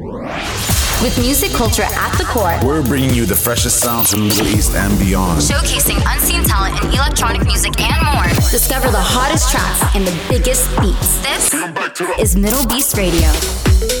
With music culture at the core, we're bringing you the freshest sounds from the Middle East and beyond. Showcasing unseen talent in electronic music and more. Discover the hottest tracks and the biggest beats. This is MDLBEAST Radio.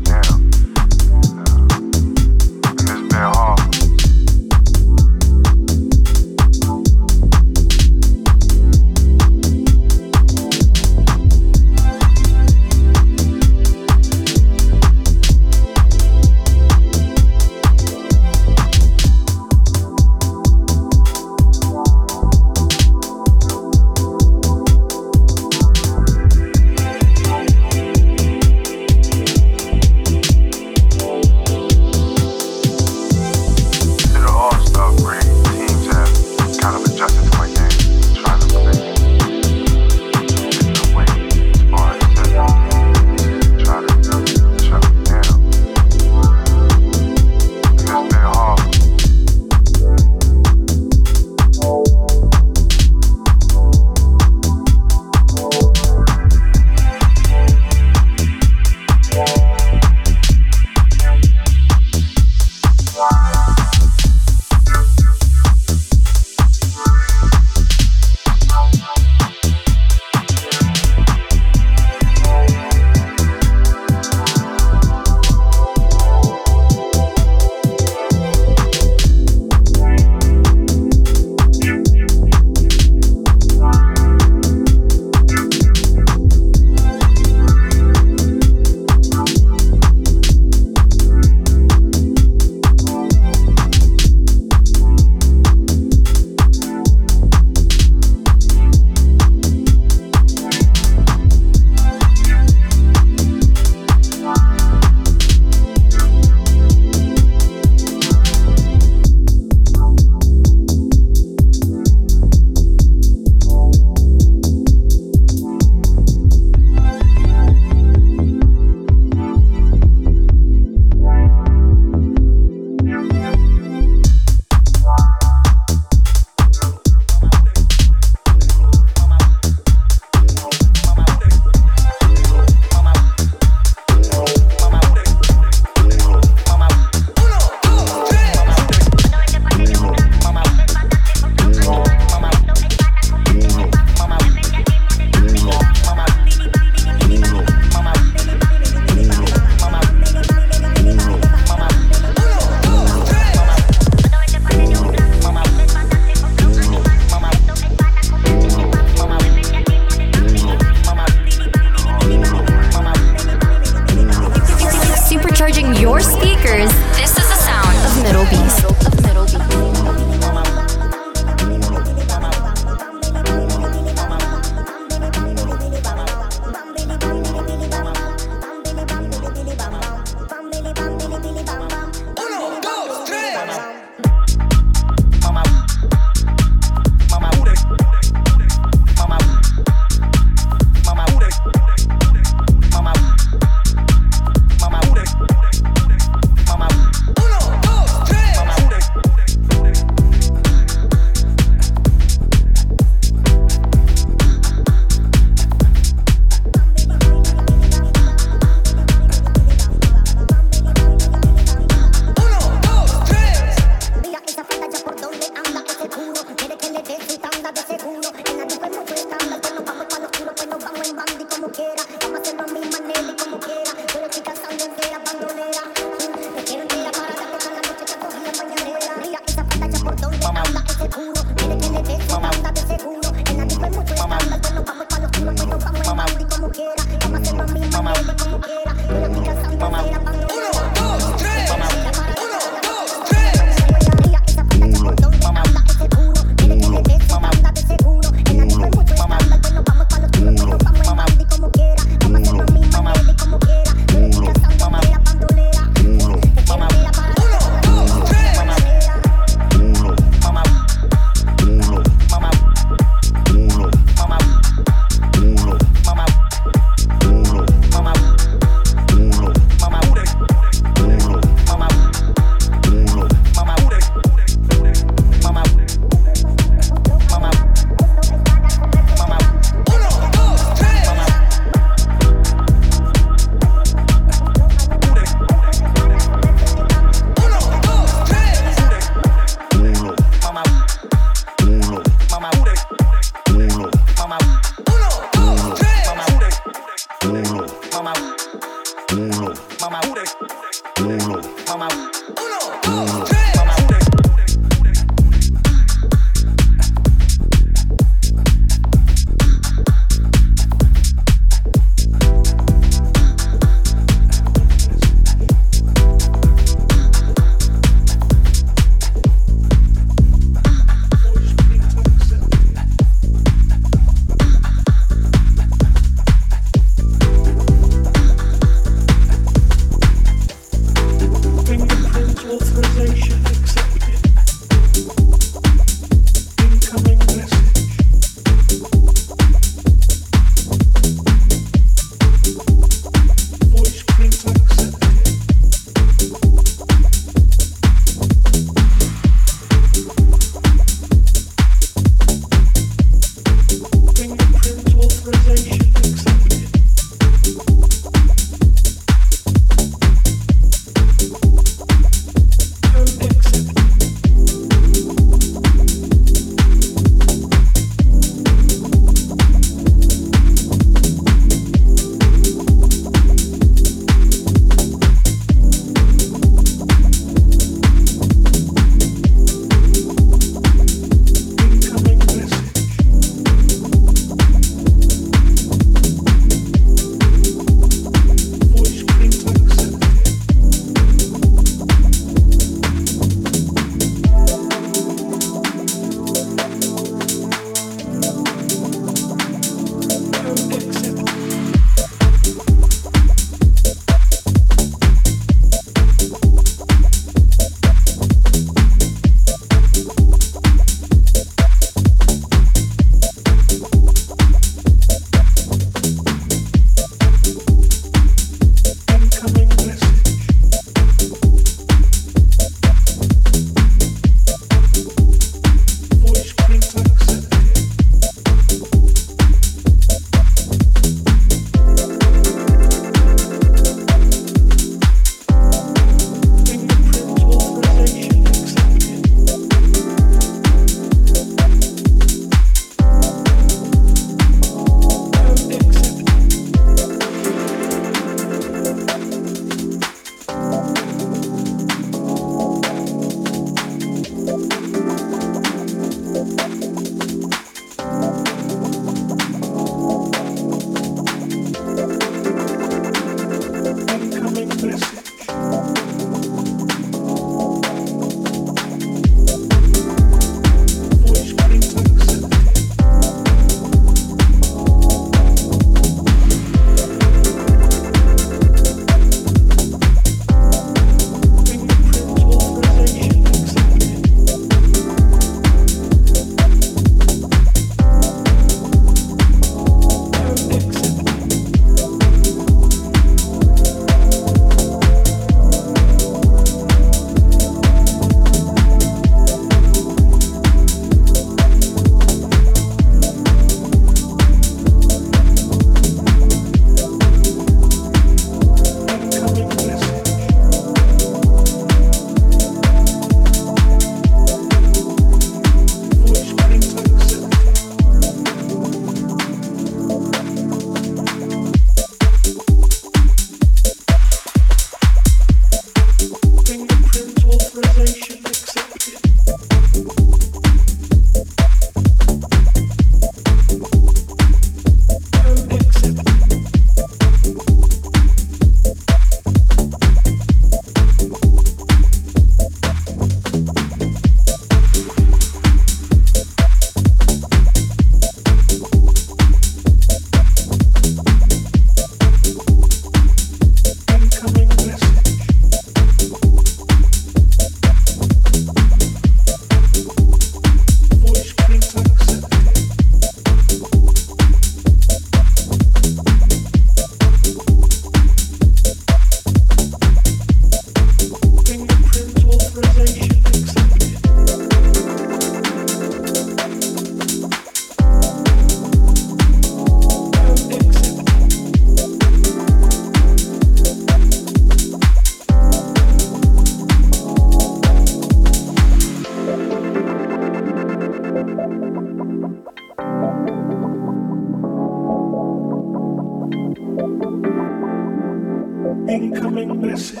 Is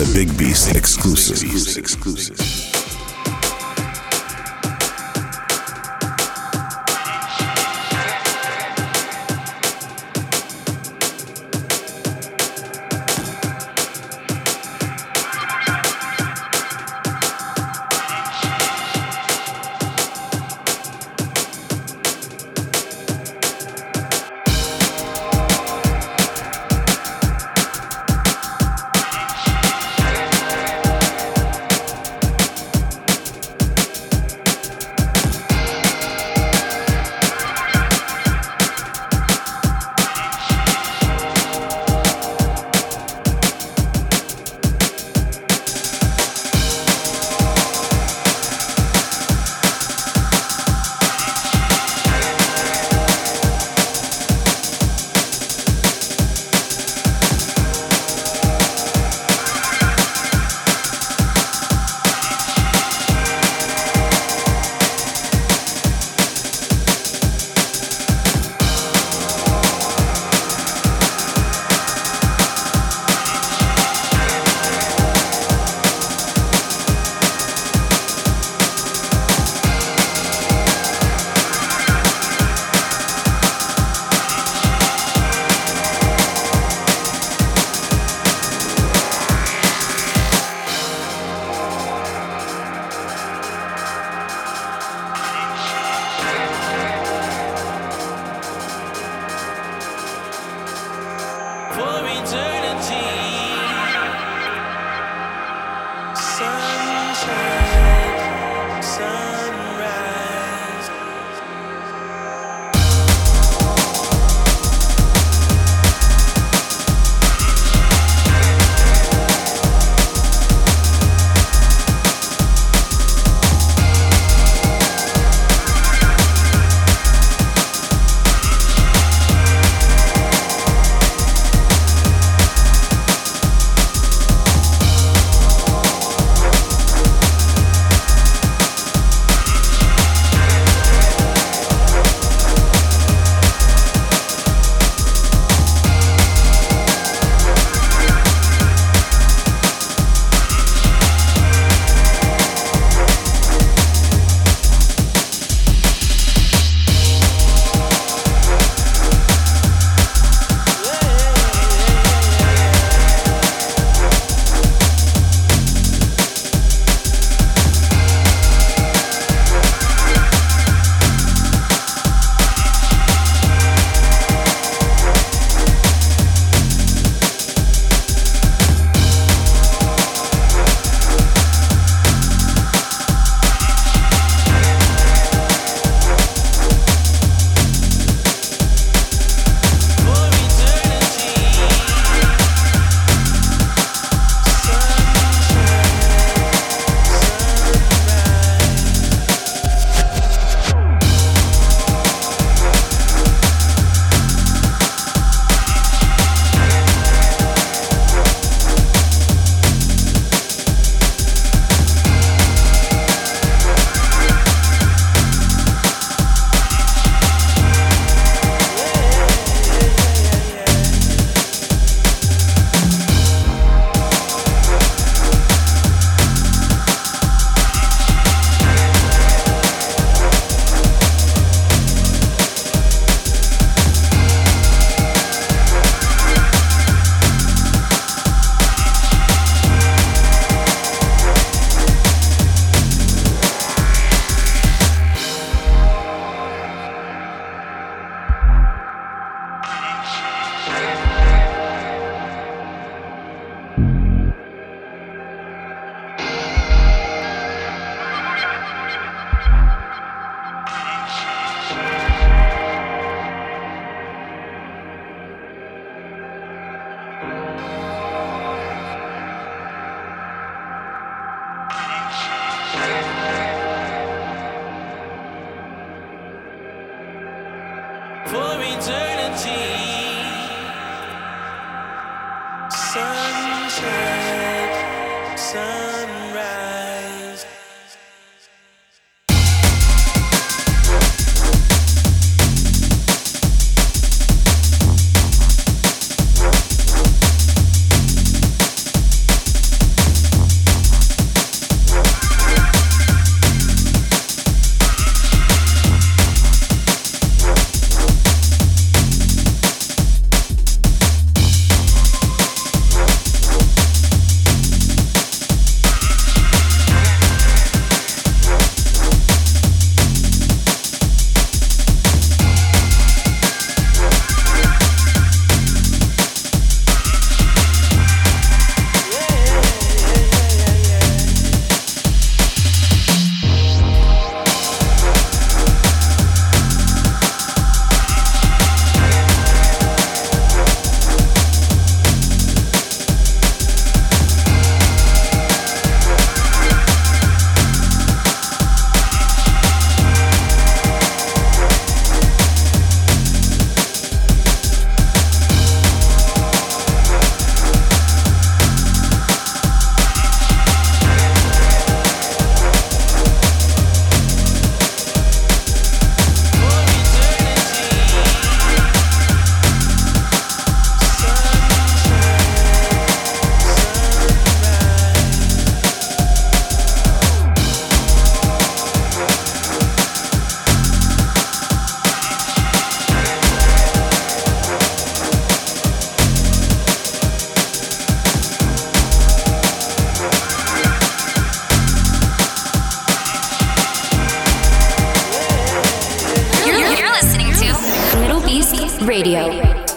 a Big Beast exclusive. exclusive. sun. Radio.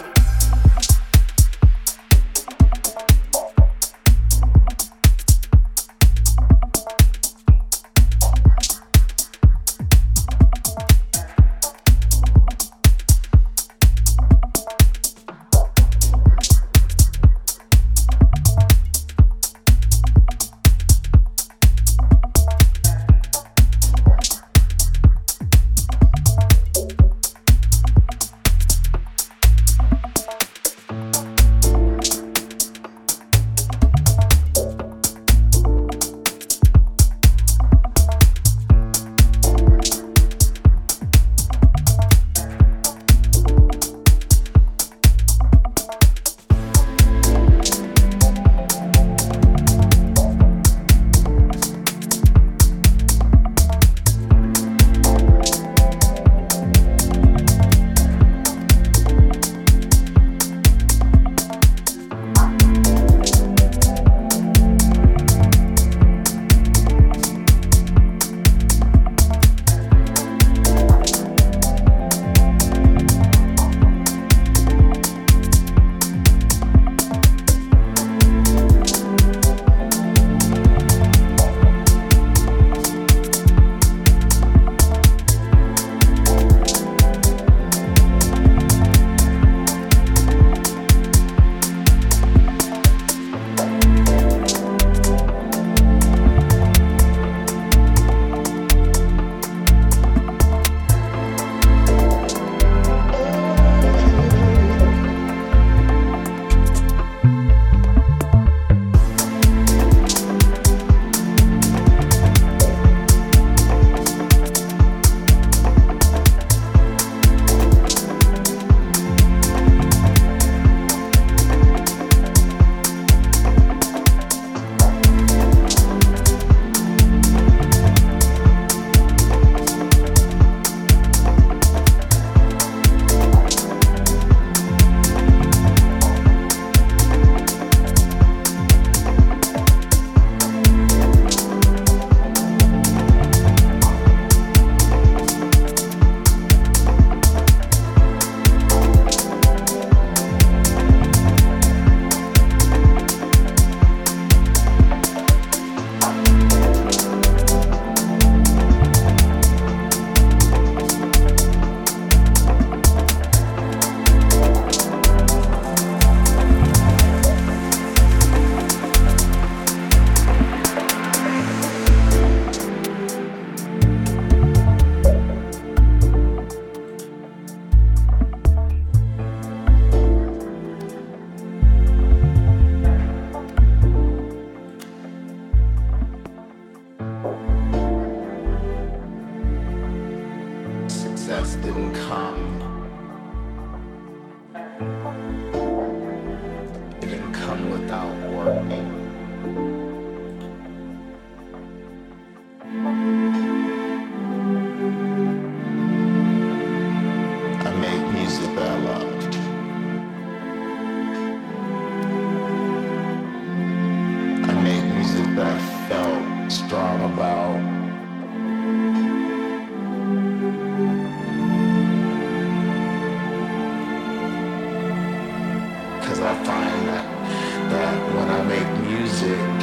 music.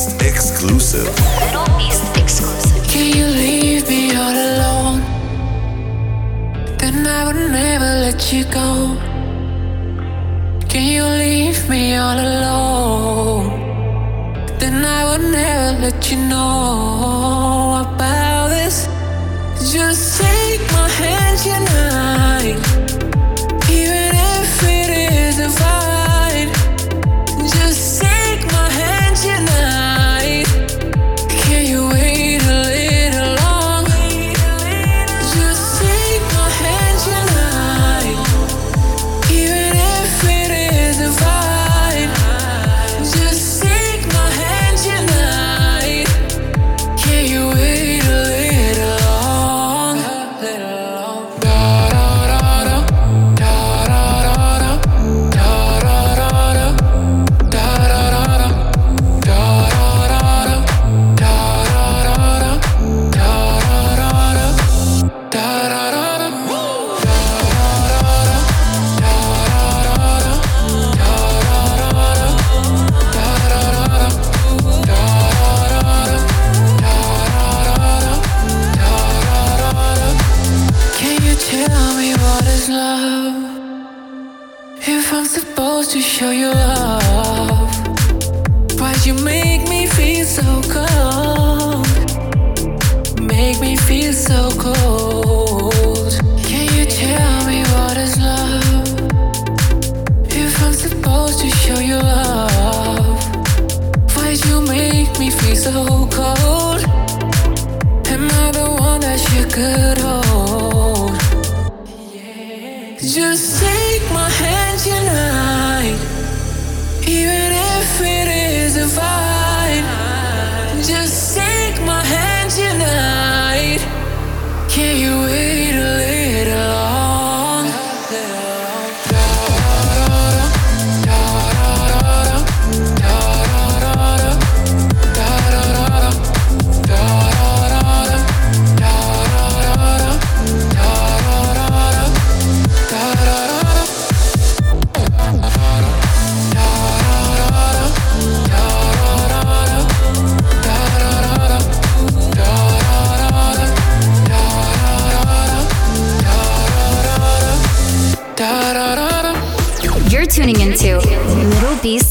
East exclusive. Middle East exclusive. Can you leave me all alone? Then I would never let you go. Can you leave me all alone? Then I would never let you know about this. Just take my hand, you know.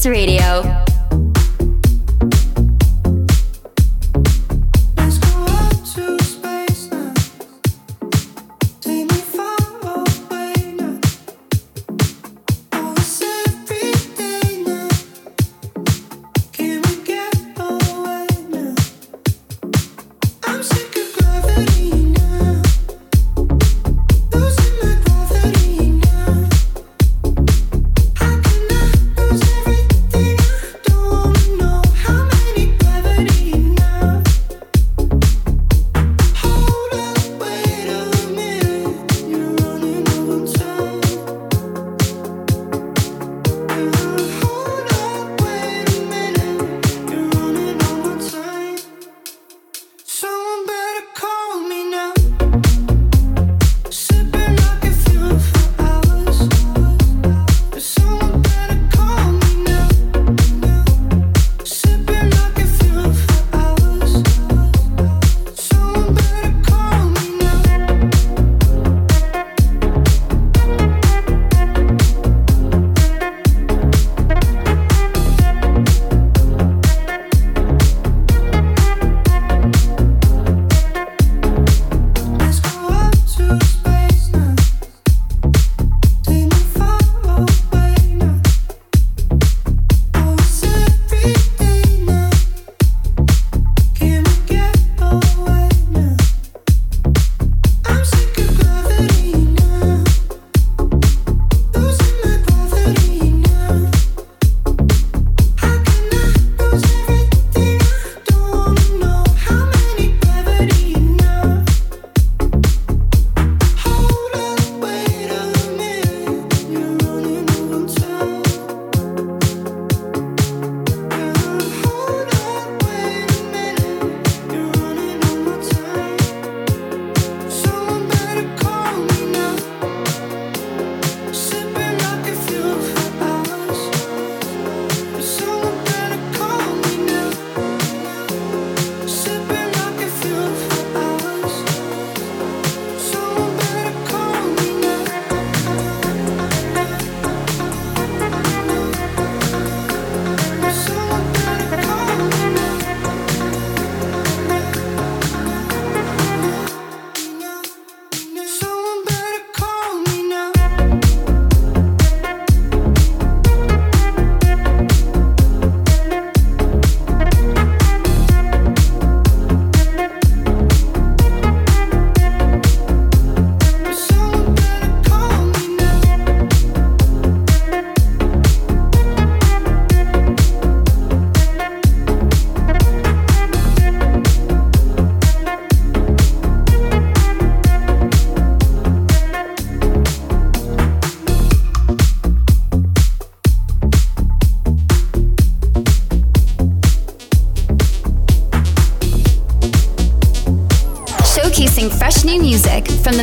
Radio.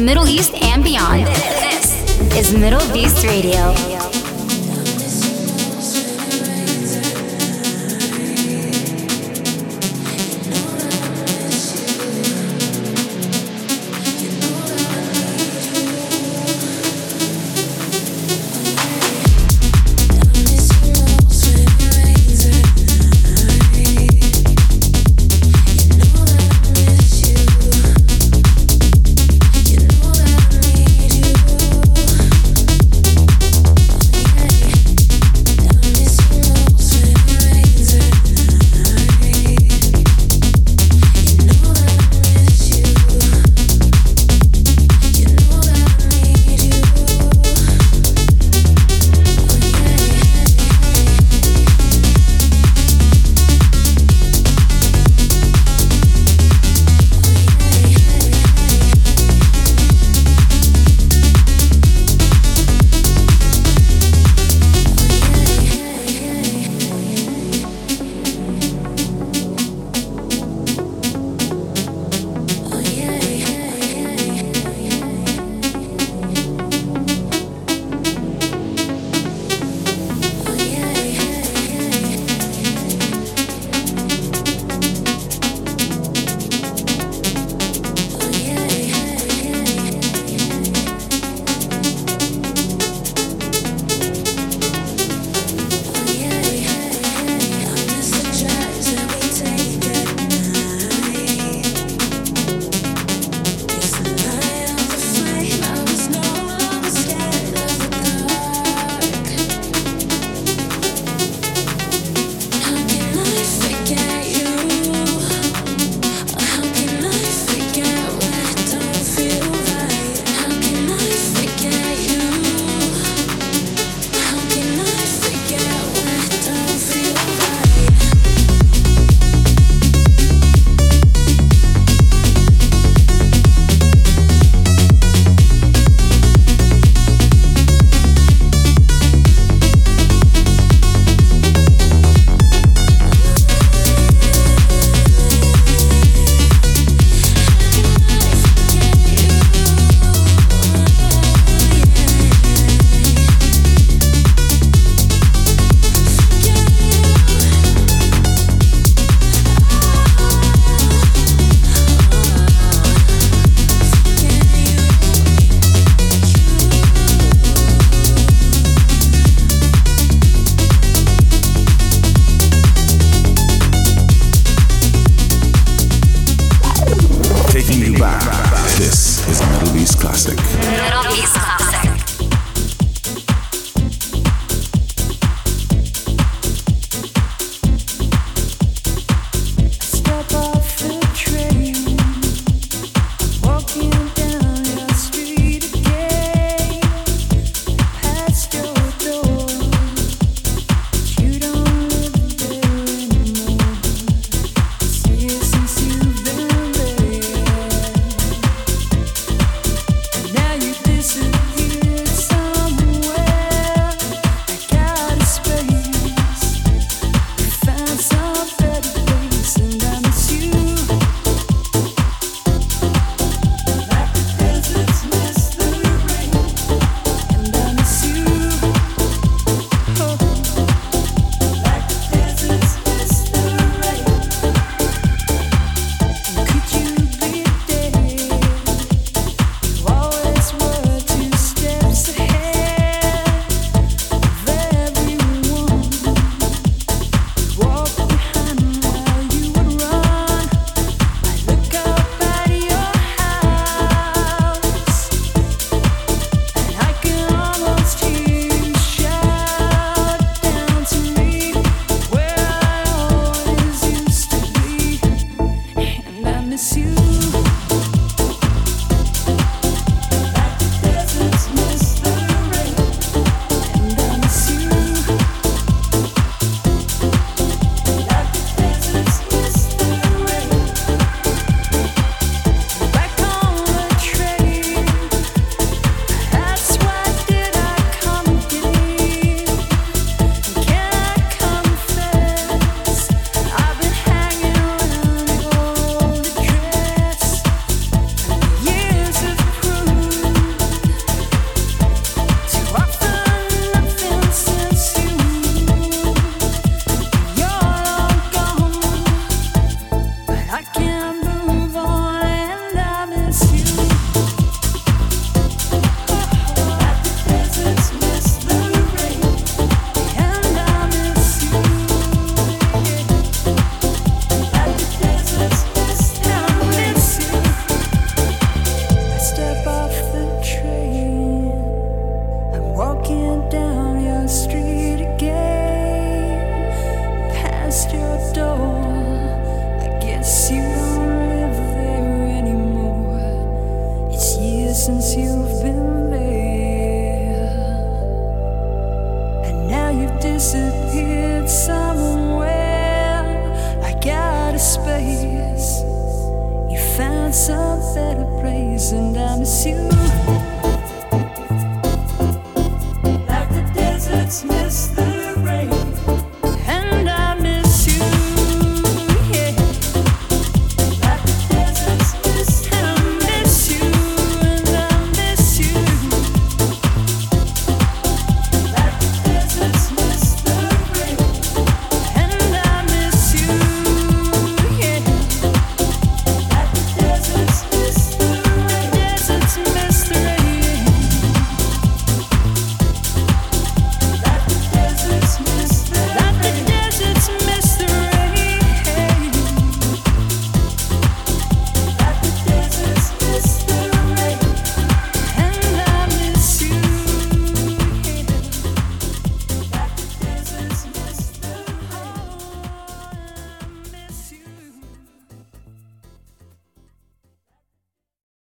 Middle East